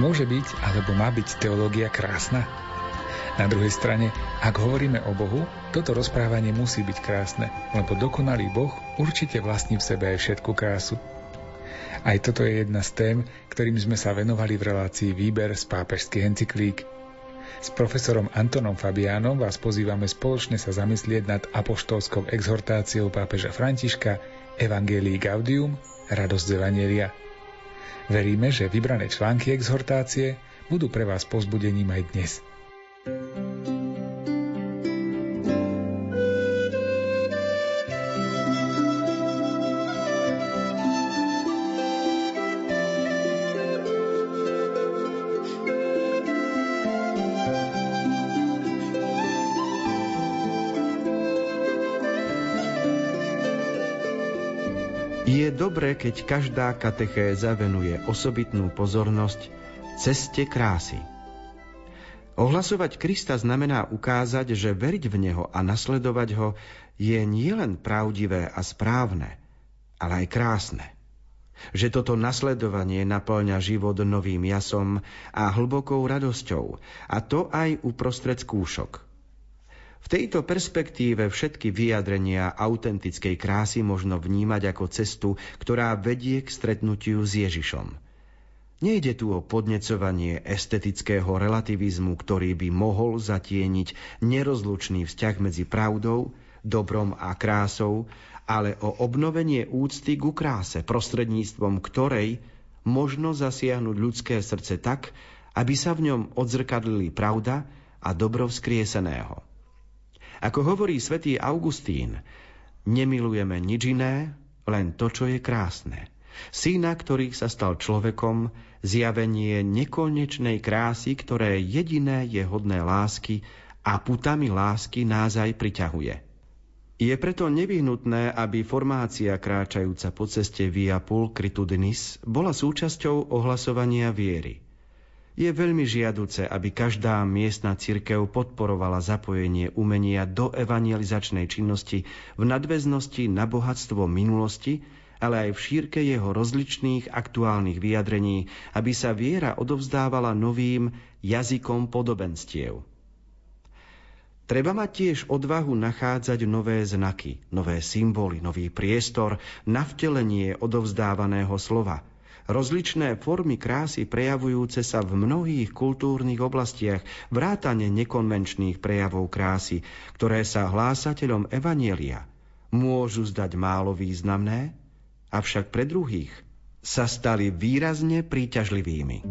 Môže byť, alebo má byť teológia krásna? Na druhej strane, ak hovoríme o Bohu, toto rozprávanie musí byť krásne, lebo dokonalý Boh určite vlastní v sebe aj všetku krásu. Aj toto je jedna z tém, ktorým sme sa venovali v relácii Výber z pápežských encyklík. S profesorom Antonom Fabiánom vás pozývame spoločne sa zamyslieť nad apoštolskou exhortáciou pápeža Františka Evangelii Gaudium, radosť z Evangelia. Veríme, že vybrané články exhortácie budú pre vás pozbudením aj dnes – dobré, keď každá katechéza venuje osobitnú pozornosť ceste krásy. Ohlasovať Krista znamená ukázať, že veriť v Neho a nasledovať Ho je nielen pravdivé a správne, ale aj krásne. Že toto nasledovanie naplňa život novým jasom a hlbokou radosťou, a to aj uprostred skúšok. V tejto perspektíve všetky vyjadrenia autentickej krásy možno vnímať ako cestu, ktorá vedie k stretnutiu s Ježišom – Nejde tu o podnecovanie estetického relativizmu, ktorý by mohol zatieniť nerozlučný vzťah medzi pravdou, dobrom a krásou, ale o obnovenie úcty ku kráse, prostredníctvom ktorej možno zasiahnuť ľudské srdce tak, aby sa v ňom odzrkadlili pravda a dobro vzkrieseného. Ako hovorí svätý Augustín, nemilujeme nič iné, len to, čo je krásne. Syna, ktorý sa stal človekom, zjavenie nekonečnej krásy, ktoré jediné je hodné lásky a putami lásky nás aj priťahuje. Je preto nevyhnutné, aby formácia kráčajúca po ceste Via Pulcritudinis bola súčasťou ohlasovania viery. Je veľmi žiaduce, aby každá miestna cirkev podporovala zapojenie umenia do evangelizačnej činnosti v nadväznosti na bohatstvo minulosti, ale aj v šírke jeho rozličných aktuálnych vyjadrení, aby sa viera odovzdávala novým jazykom podobenstiev. Treba mať tiež odvahu nachádzať nové znaky, nové symboly, nový priestor na vtelenie odovzdávaného slova. Rozličné formy krásy prejavujúce sa v mnohých kultúrnych oblastiach, vrátane nekonvenčných prejavov krásy, ktoré sa hlásateľom Evanielia môžu zdať málo významné, avšak pre druhých sa stali výrazne príťažlivými.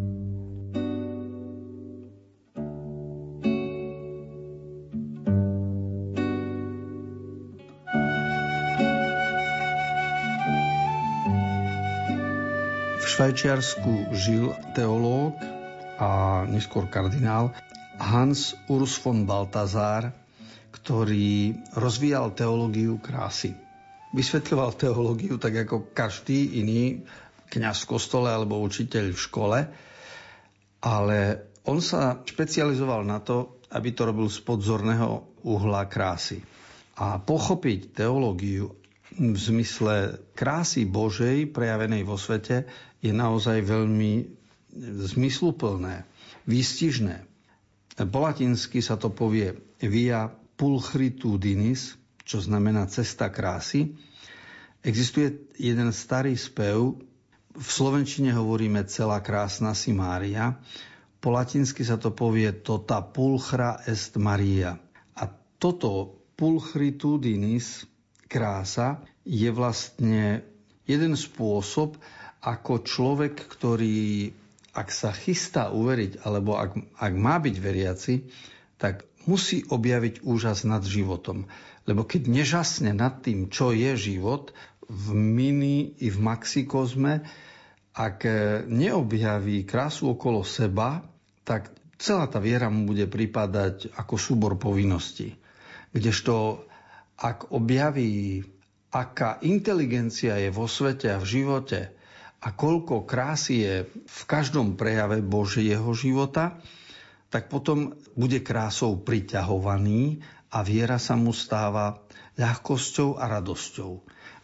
Švajčiarsku žil teológ a neskôr kardinál Hans Urs von Balthasar, ktorý rozvíjal teológiu krásy vysvetľoval teológiu tak ako každý iný kňaz v kostole alebo učiteľ v škole, ale on sa špecializoval na to, aby to robil z podzorného uhla krásy. A pochopiť teológiu v zmysle krásy Božej prejavenej vo svete je naozaj veľmi zmysluplné, výstižné. Po latinsky sa to povie via pulchritudinis, čo znamená cesta krásy. Existuje jeden starý spev, v slovenčine hovoríme celá krásna si Mária, po latinsky sa to povie tota pulchra est Maria. A toto pulchritudinis, krása, je vlastne jeden spôsob, ako človek, ktorý ak sa chystá uveriť, alebo ak, ak má byť veriaci, tak musí objaviť úžas nad životom. Lebo keď nežasne nad tým, čo je život, v mini i v maxikozme, ak neobjaví krásu okolo seba, tak celá tá viera mu bude pripadať ako súbor povinností. Kdežto ak objaví, aká inteligencia je vo svete a v živote a koľko krásy je v každom prejave Božieho života, tak potom bude krásou priťahovaný a viera sa mu stáva ľahkosťou a radosťou.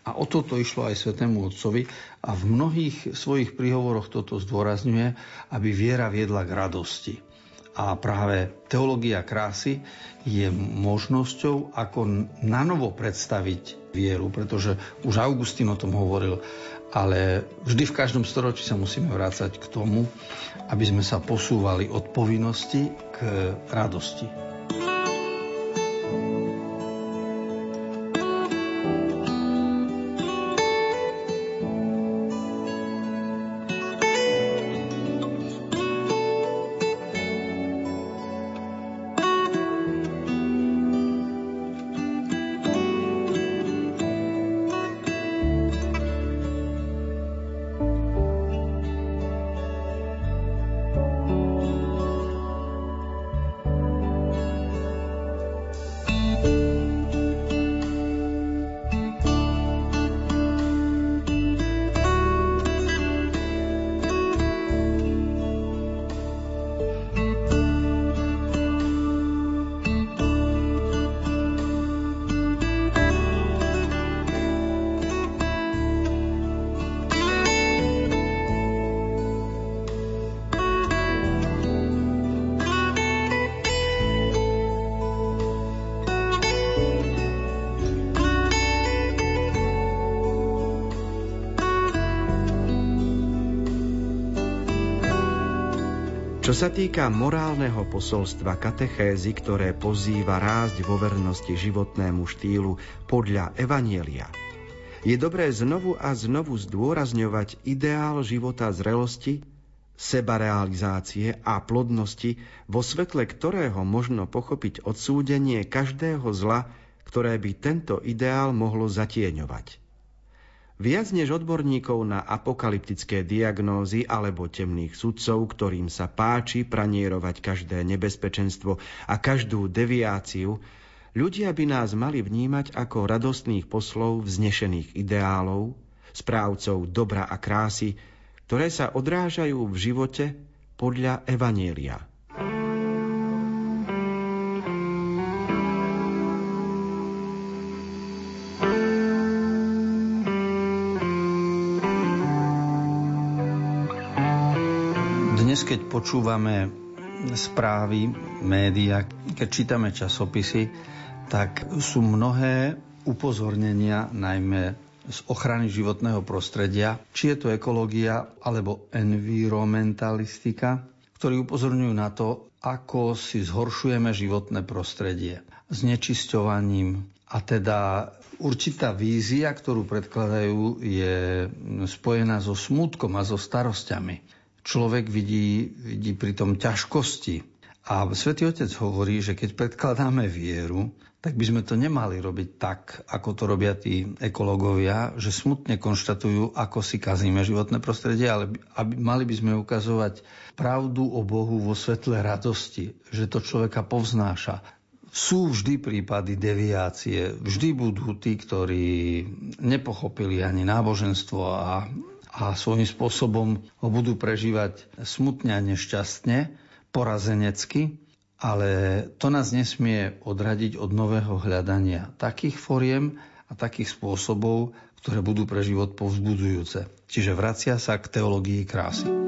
A o toto išlo aj Svetému Otcovi a v mnohých svojich príhovoroch toto zdôrazňuje, aby viera viedla k radosti. A práve teológia krásy je možnosťou, ako nanovo predstaviť vieru, pretože už Augustín o tom hovoril, ale vždy v každom storočí sa musíme vrácať k tomu, aby sme sa posúvali od povinnosti k radosti. Čo sa týka morálneho posolstva katechézy, ktoré pozýva rásť vo vernosti životnému štýlu podľa Evanielia, je dobré znovu a znovu zdôrazňovať ideál života zrelosti, sebarealizácie a plodnosti, vo svetle ktorého možno pochopiť odsúdenie každého zla, ktoré by tento ideál mohlo zatieňovať. Viac než odborníkov na apokalyptické diagnózy alebo temných sudcov, ktorým sa páči pranierovať každé nebezpečenstvo a každú deviáciu, ľudia by nás mali vnímať ako radostných poslov vznešených ideálov, správcov dobra a krásy, ktoré sa odrážajú v živote podľa Evanielia. Keď počúvame správy, média, keď čítame časopisy, tak sú mnohé upozornenia, najmä z ochrany životného prostredia, či je to ekológia alebo environmentalistika, ktorí upozorňujú na to, ako si zhoršujeme životné prostredie znečisťovaním. A teda určitá vízia, ktorú predkladajú, je spojená so smutkom a so starosťami človek vidí, vidí pritom ťažkosti. A Svetý Otec hovorí, že keď predkladáme vieru, tak by sme to nemali robiť tak, ako to robia tí ekológovia, že smutne konštatujú, ako si kazíme životné prostredie, ale aby, mali by sme ukazovať pravdu o Bohu vo svetle radosti, že to človeka povznáša. Sú vždy prípady deviácie, vždy budú tí, ktorí nepochopili ani náboženstvo a a svojím spôsobom ho budú prežívať smutne a nešťastne, porazenecky, ale to nás nesmie odradiť od nového hľadania takých foriem a takých spôsobov, ktoré budú pre život povzbudzujúce. Čiže vracia sa k teológii krásy.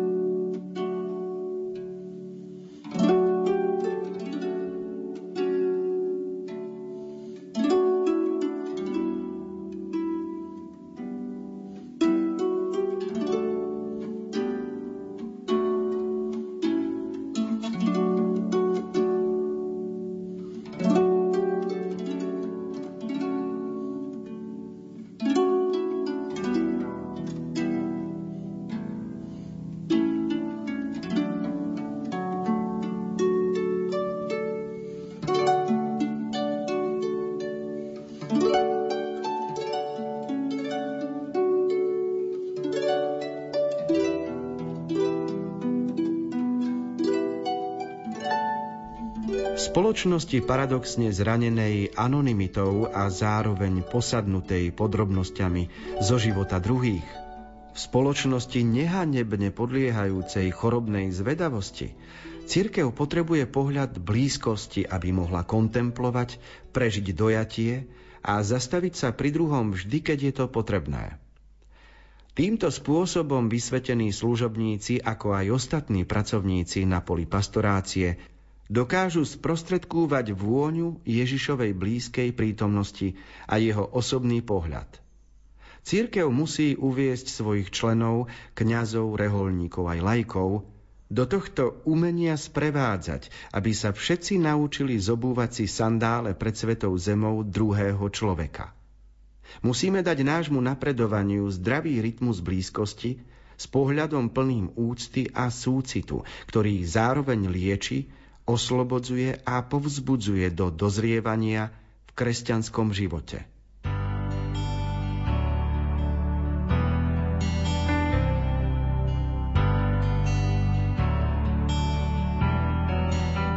Spoločnosti paradoxne zranenej anonymitou a zároveň posadnutej podrobnosťami zo života druhých, v spoločnosti nehanebne podliehajúcej chorobnej zvedavosti, Cirkev potrebuje pohľad blízkosti, aby mohla kontemplovať, prežiť dojatie a zastaviť sa pri druhom vždy, keď je to potrebné. Týmto spôsobom vysvetení služobníci, ako aj ostatní pracovníci na poli pastorácie, dokážu sprostredkúvať vôňu Ježišovej blízkej prítomnosti a jeho osobný pohľad. Církev musí uviesť svojich členov, kňazov, reholníkov aj lajkov do tohto umenia sprevádzať, aby sa všetci naučili zobúvať si sandále pred svetou zemou druhého človeka. Musíme dať nášmu napredovaniu zdravý rytmus blízkosti s pohľadom plným úcty a súcitu, ktorý zároveň lieči, oslobodzuje a povzbudzuje do dozrievania v kresťanskom živote.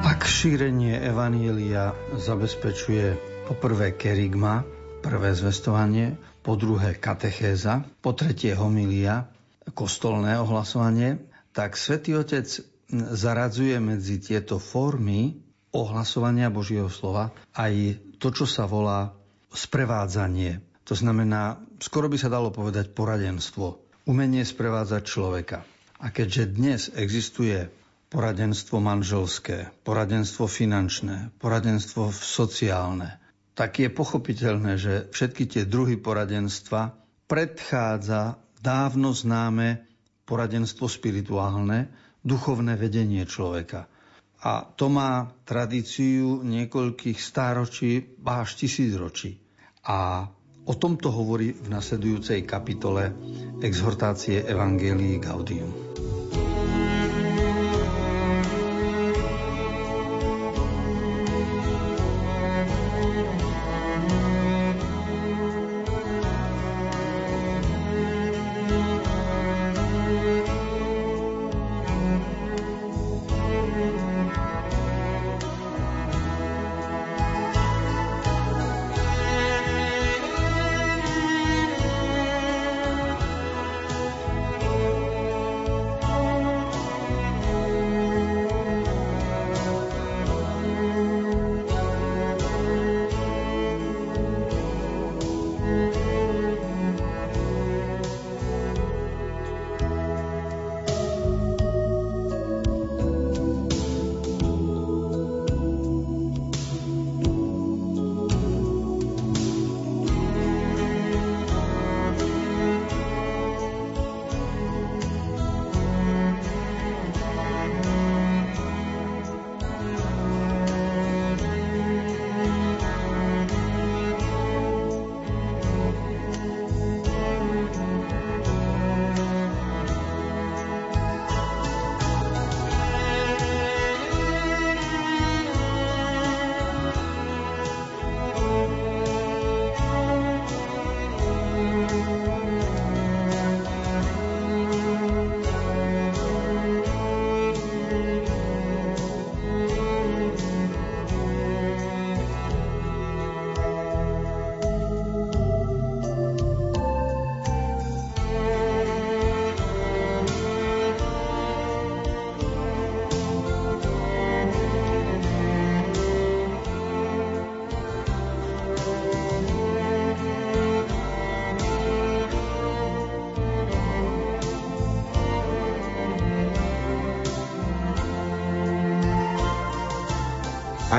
Ak šírenie Evanielia zabezpečuje poprvé kerigma, prvé zvestovanie, po druhé katechéza, po tretie homilia, kostolné ohlasovanie, tak svätý Otec zaradzuje medzi tieto formy ohlasovania Božieho slova aj to, čo sa volá sprevádzanie. To znamená, skoro by sa dalo povedať poradenstvo. Umenie sprevádzať človeka. A keďže dnes existuje poradenstvo manželské, poradenstvo finančné, poradenstvo sociálne, tak je pochopiteľné, že všetky tie druhy poradenstva predchádza dávno známe poradenstvo spirituálne, duchovné vedenie človeka. A to má tradíciu niekoľkých stáročí, až tisícročí. A o tomto hovorí v nasledujúcej kapitole exhortácie Evangelii Gaudium.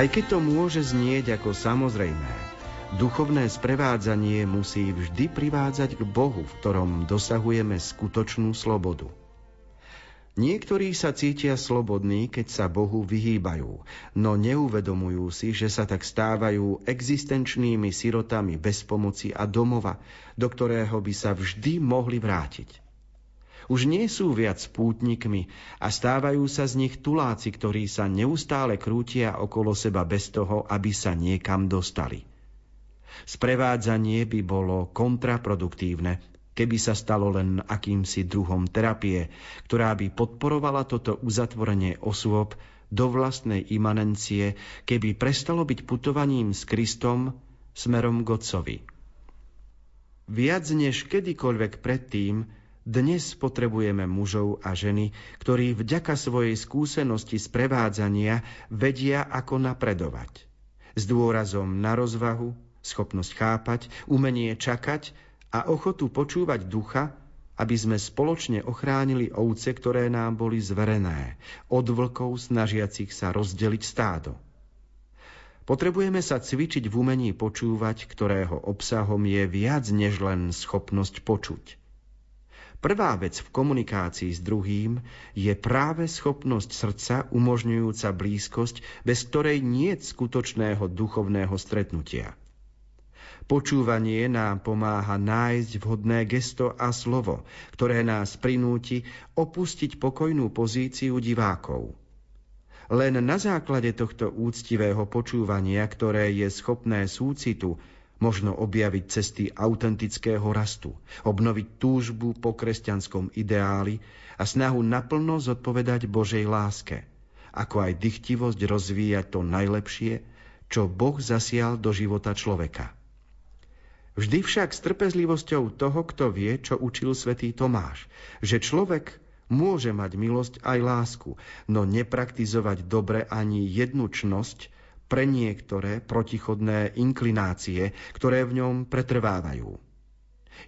Aj keď to môže znieť ako samozrejmé, duchovné sprevádzanie musí vždy privádzať k Bohu, v ktorom dosahujeme skutočnú slobodu. Niektorí sa cítia slobodní, keď sa Bohu vyhýbajú, no neuvedomujú si, že sa tak stávajú existenčnými sirotami bez pomoci a domova, do ktorého by sa vždy mohli vrátiť. Už nie sú viac pútnikmi a stávajú sa z nich tuláci, ktorí sa neustále krútia okolo seba bez toho, aby sa niekam dostali. Sprevádzanie by bolo kontraproduktívne, keby sa stalo len akýmsi druhom terapie, ktorá by podporovala toto uzatvorenie osôb do vlastnej imanencie, keby prestalo byť putovaním s Kristom smerom k Otcovi. Viac než kedykoľvek predtým Dnes potrebujeme mužov a ženy, ktorí vďaka svojej skúsenosti z prevádzania vedia, ako napredovať. S dôrazom na rozvahu, schopnosť chápať, umenie čakať a ochotu počúvať ducha, aby sme spoločne ochránili ovce, ktoré nám boli zverené, od vlkov snažiacich sa rozdeliť stádo. Potrebujeme sa cvičiť v umení počúvať, ktorého obsahom je viac než len schopnosť počuť. Prvá vec v komunikácii s druhým je práve schopnosť srdca umožňujúca blízkosť, bez ktorej nie je skutočného duchovného stretnutia. Počúvanie nám pomáha nájsť vhodné gesto a slovo, ktoré nás prinúti opustiť pokojnú pozíciu divákov. Len na základe tohto úctivého počúvania, ktoré je schopné súcitu, Možno objaviť cesty autentického rastu, obnoviť túžbu po kresťanskom ideáli a snahu naplno zodpovedať Božej láske, ako aj dychtivosť rozvíjať to najlepšie, čo Boh zasial do života človeka. Vždy však s trpezlivosťou toho, kto vie, čo učil svätý Tomáš, že človek môže mať milosť aj lásku, no nepraktizovať dobre ani jednu čnosť, pre niektoré protichodné inklinácie, ktoré v ňom pretrvávajú.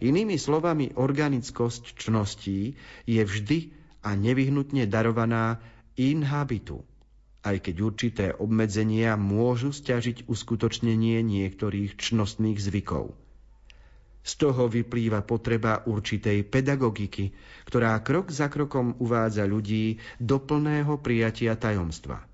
Inými slovami, organickosť čností je vždy a nevyhnutne darovaná in habitu, aj keď určité obmedzenia môžu stiažiť uskutočnenie niektorých čnostných zvykov. Z toho vyplýva potreba určitej pedagogiky, ktorá krok za krokom uvádza ľudí do plného prijatia tajomstva –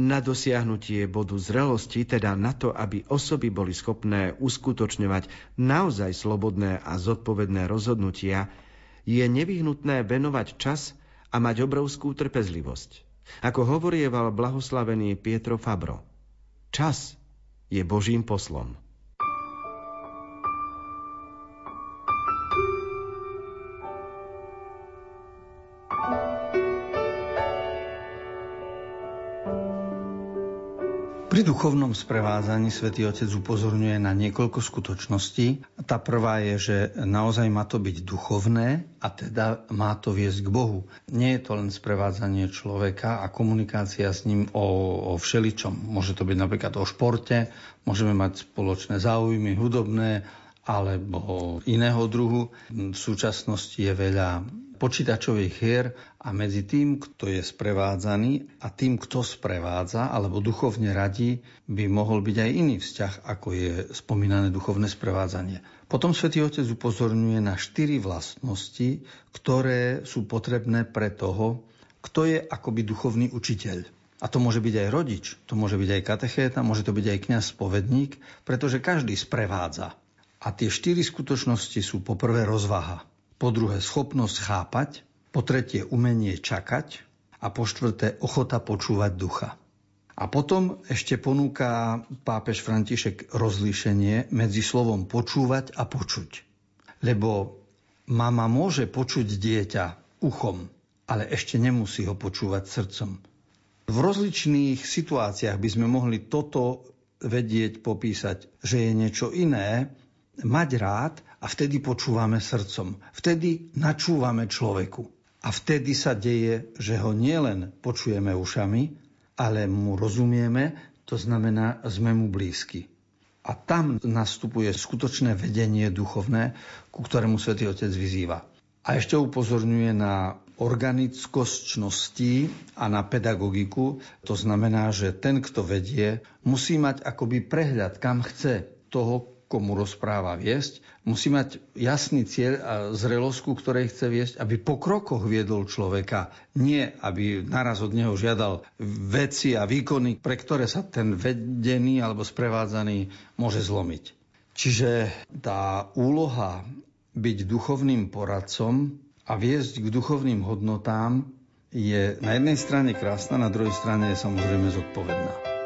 na dosiahnutie bodu zrelosti, teda na to, aby osoby boli schopné uskutočňovať naozaj slobodné a zodpovedné rozhodnutia, je nevyhnutné venovať čas a mať obrovskú trpezlivosť. Ako hovorieval blahoslavený Pietro Fabro. Čas je Božím poslom. Pri duchovnom sprevádzaní svätý Otec upozorňuje na niekoľko skutočností. Tá prvá je, že naozaj má to byť duchovné a teda má to viesť k Bohu. Nie je to len sprevádzanie človeka a komunikácia s ním o, o všeličom. Môže to byť napríklad o športe, môžeme mať spoločné záujmy hudobné alebo iného druhu. V súčasnosti je veľa počítačových hier a medzi tým, kto je sprevádzaný a tým, kto sprevádza alebo duchovne radí, by mohol byť aj iný vzťah, ako je spomínané duchovné sprevádzanie. Potom svätý Otec upozorňuje na štyri vlastnosti, ktoré sú potrebné pre toho, kto je akoby duchovný učiteľ. A to môže byť aj rodič, to môže byť aj katechéta, môže to byť aj kňaz spovedník, pretože každý sprevádza. A tie štyri skutočnosti sú poprvé rozvaha po druhé schopnosť chápať, po tretie umenie čakať a po štvrté ochota počúvať ducha. A potom ešte ponúka pápež František rozlíšenie medzi slovom počúvať a počuť. Lebo mama môže počuť dieťa uchom, ale ešte nemusí ho počúvať srdcom. V rozličných situáciách by sme mohli toto vedieť, popísať, že je niečo iné, mať rád a vtedy počúvame srdcom. Vtedy načúvame človeku. A vtedy sa deje, že ho nielen počujeme ušami, ale mu rozumieme, to znamená, sme mu blízky. A tam nastupuje skutočné vedenie duchovné, ku ktorému svätý Otec vyzýva. A ešte upozorňuje na organickosť a na pedagogiku. To znamená, že ten, kto vedie, musí mať akoby prehľad, kam chce toho, komu rozpráva viesť, musí mať jasný cieľ a zrelosť, ku ktorej chce viesť, aby po krokoch viedol človeka. Nie, aby naraz od neho žiadal veci a výkony, pre ktoré sa ten vedený alebo sprevádzaný môže zlomiť. Čiže tá úloha byť duchovným poradcom a viesť k duchovným hodnotám je na jednej strane krásna, na druhej strane je samozrejme zodpovedná.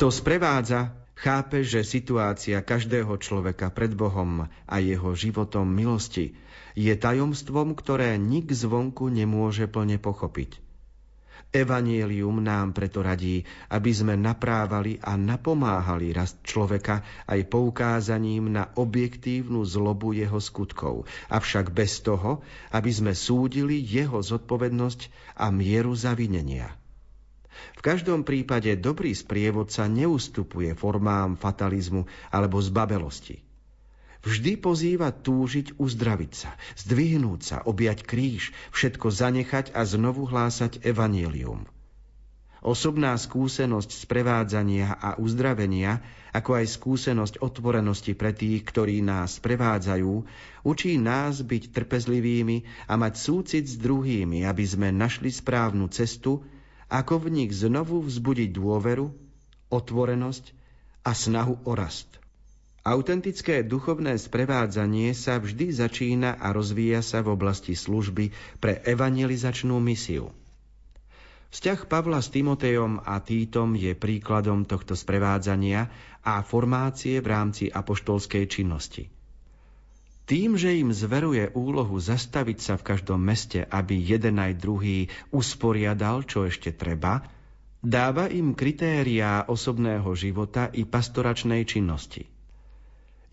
Kto sprevádza, chápe, že situácia každého človeka pred Bohom a jeho životom milosti je tajomstvom, ktoré nik zvonku nemôže plne pochopiť. Evanielium nám preto radí, aby sme naprávali a napomáhali rast človeka aj poukázaním na objektívnu zlobu jeho skutkov, avšak bez toho, aby sme súdili jeho zodpovednosť a mieru zavinenia. V každom prípade dobrý sprievodca neustupuje formám fatalizmu alebo zbabelosti. Vždy pozýva túžiť uzdraviť sa, zdvihnúť sa, objať kríž, všetko zanechať a znovu hlásať evanielium. Osobná skúsenosť sprevádzania a uzdravenia, ako aj skúsenosť otvorenosti pre tých, ktorí nás prevádzajú, učí nás byť trpezlivými a mať súcit s druhými, aby sme našli správnu cestu, ako v nich znovu vzbudiť dôveru, otvorenosť a snahu o rast. Autentické duchovné sprevádzanie sa vždy začína a rozvíja sa v oblasti služby pre evangelizačnú misiu. Vzťah Pavla s Timotejom a Týtom je príkladom tohto sprevádzania a formácie v rámci apoštolskej činnosti. Tým, že im zveruje úlohu zastaviť sa v každom meste, aby jeden aj druhý usporiadal, čo ešte treba, dáva im kritériá osobného života i pastoračnej činnosti.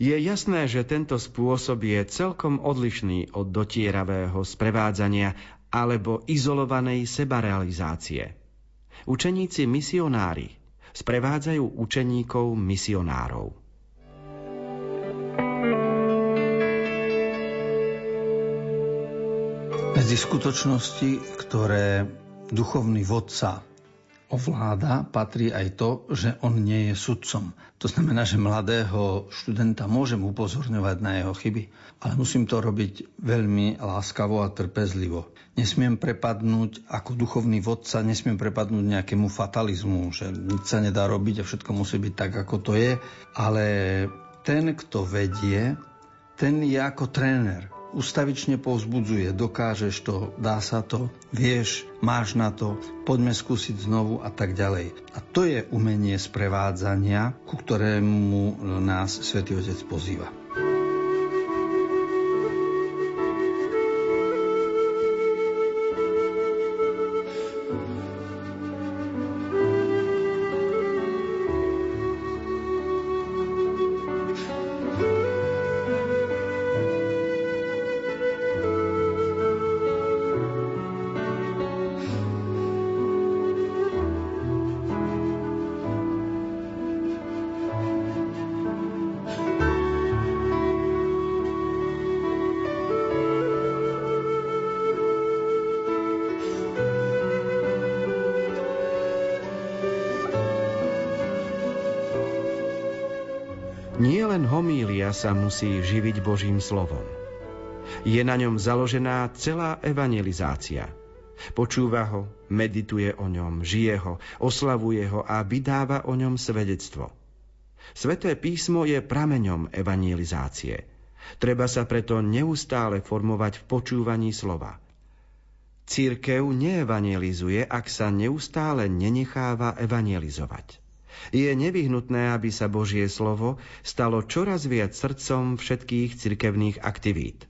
Je jasné, že tento spôsob je celkom odlišný od dotieravého sprevádzania alebo izolovanej sebarealizácie. Učeníci misionári sprevádzajú učeníkov misionárov. Medzi skutočnosti, ktoré duchovný vodca ovláda, patrí aj to, že on nie je sudcom. To znamená, že mladého študenta môžem upozorňovať na jeho chyby, ale musím to robiť veľmi láskavo a trpezlivo. Nesmiem prepadnúť ako duchovný vodca, nesmiem prepadnúť nejakému fatalizmu, že nič sa nedá robiť a všetko musí byť tak, ako to je, ale ten, kto vedie, ten je ako tréner ustavične povzbudzuje, dokážeš to, dá sa to, vieš, máš na to, poďme skúsiť znovu a tak ďalej. A to je umenie sprevádzania, ku ktorému nás Svetý Otec pozýva. Nie len homília sa musí živiť Božím slovom. Je na ňom založená celá evangelizácia. Počúva ho, medituje o ňom, žije ho, oslavuje ho a vydáva o ňom svedectvo. Sveté písmo je prameňom evangelizácie. Treba sa preto neustále formovať v počúvaní slova. Církev neevangelizuje, ak sa neustále nenecháva evangelizovať. Je nevyhnutné, aby sa Božie slovo stalo čoraz viac srdcom všetkých cirkevných aktivít.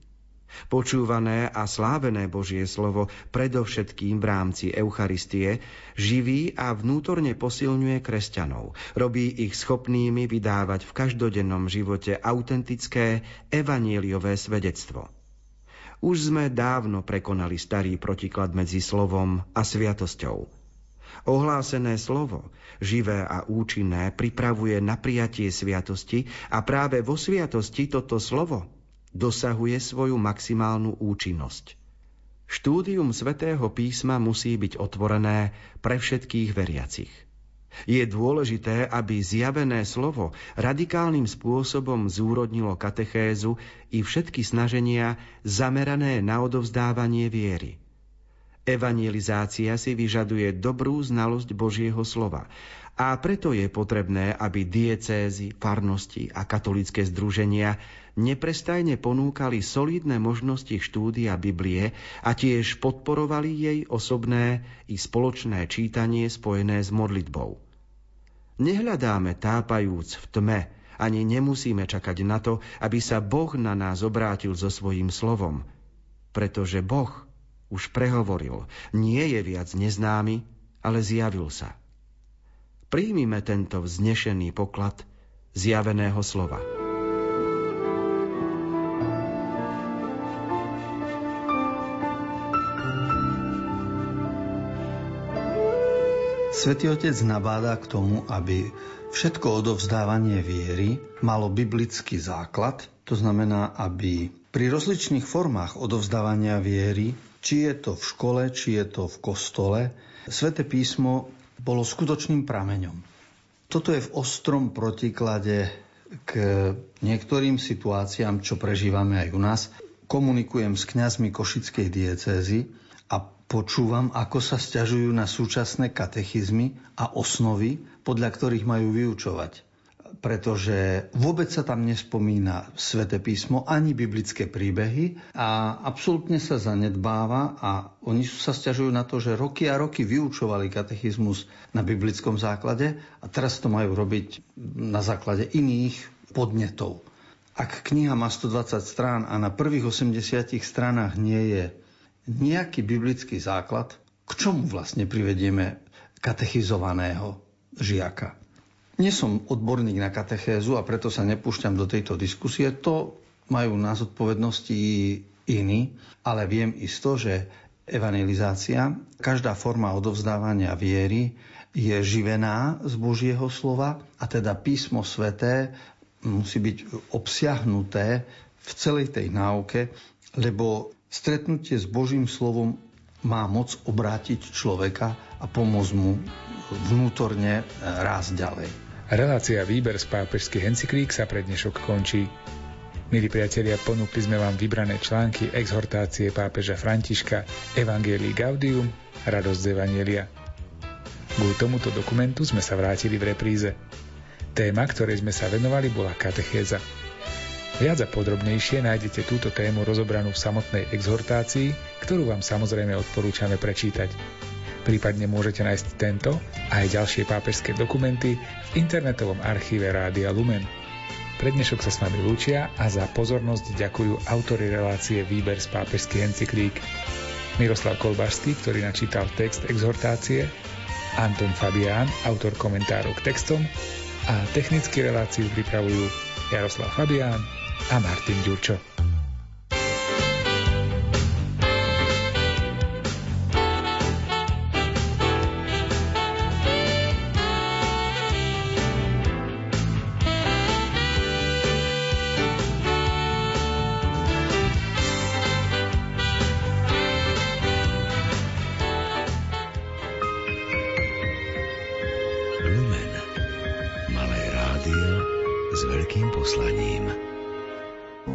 Počúvané a slávené Božie slovo predovšetkým v rámci Eucharistie živí a vnútorne posilňuje kresťanov. Robí ich schopnými vydávať v každodennom živote autentické evanieliové svedectvo. Už sme dávno prekonali starý protiklad medzi slovom a sviatosťou. Ohlásené slovo, živé a účinné, pripravuje na prijatie sviatosti a práve vo sviatosti toto slovo dosahuje svoju maximálnu účinnosť. Štúdium svätého písma musí byť otvorené pre všetkých veriacich. Je dôležité, aby zjavené slovo radikálnym spôsobom zúrodnilo katechézu i všetky snaženia zamerané na odovzdávanie viery – Evangelizácia si vyžaduje dobrú znalosť Božieho slova a preto je potrebné, aby diecézy, farnosti a katolické združenia neprestajne ponúkali solidné možnosti štúdia Biblie a tiež podporovali jej osobné i spoločné čítanie spojené s modlitbou. Nehľadáme tápajúc v tme, ani nemusíme čakať na to, aby sa Boh na nás obrátil so svojím slovom. Pretože Boh už prehovoril, nie je viac neznámy, ale zjavil sa. Príjmime tento vznešený poklad zjaveného slova. Svetý Otec nabáda k tomu, aby všetko odovzdávanie viery malo biblický základ, to znamená, aby pri rozličných formách odovzdávania viery, či je to v škole, či je to v kostole, Svete písmo bolo skutočným prameňom. Toto je v ostrom protiklade k niektorým situáciám, čo prežívame aj u nás. Komunikujem s kňazmi Košickej diecézy a počúvam, ako sa stiažujú na súčasné katechizmy a osnovy, podľa ktorých majú vyučovať. Pretože vôbec sa tam nespomína sväté písmo ani biblické príbehy a absolútne sa zanedbáva a oni sa stiažujú na to, že roky a roky vyučovali katechizmus na biblickom základe a teraz to majú robiť na základe iných podnetov. Ak kniha má 120 strán a na prvých 80 stranách nie je nejaký biblický základ, k čomu vlastne privedieme katechizovaného žiaka. Nie som odborník na katechézu a preto sa nepúšťam do tejto diskusie. To majú na zodpovednosti iní, ale viem isto, že evangelizácia, každá forma odovzdávania viery je živená z Božieho slova a teda písmo sveté musí byť obsiahnuté v celej tej náuke, lebo Stretnutie s Božím slovom má moc obrátiť človeka a pomôcť mu vnútorne rásť ďalej. Relácia Výber z pápežských encyklík sa pre dnešok končí. Milí priatelia, ponúkli sme vám vybrané články exhortácie pápeža Františka Evangelii Gaudium Radosť z Evangelia. Kvôli tomuto dokumentu sme sa vrátili v repríze. Téma, ktorej sme sa venovali, bola katechéza. Viac a podrobnejšie nájdete túto tému rozobranú v samotnej exhortácii, ktorú vám samozrejme odporúčame prečítať. Prípadne môžete nájsť tento a aj ďalšie pápežské dokumenty v internetovom archíve Rádia Lumen. Pre sa s vami lúčia a za pozornosť ďakujú autory relácie Výber z pápežských encyklík Miroslav Kolbašský, ktorý načítal text exhortácie, Anton Fabián, autor komentárov k textom a technicky reláciu pripravujú Jaroslav Fabián a Martin Ďurčo.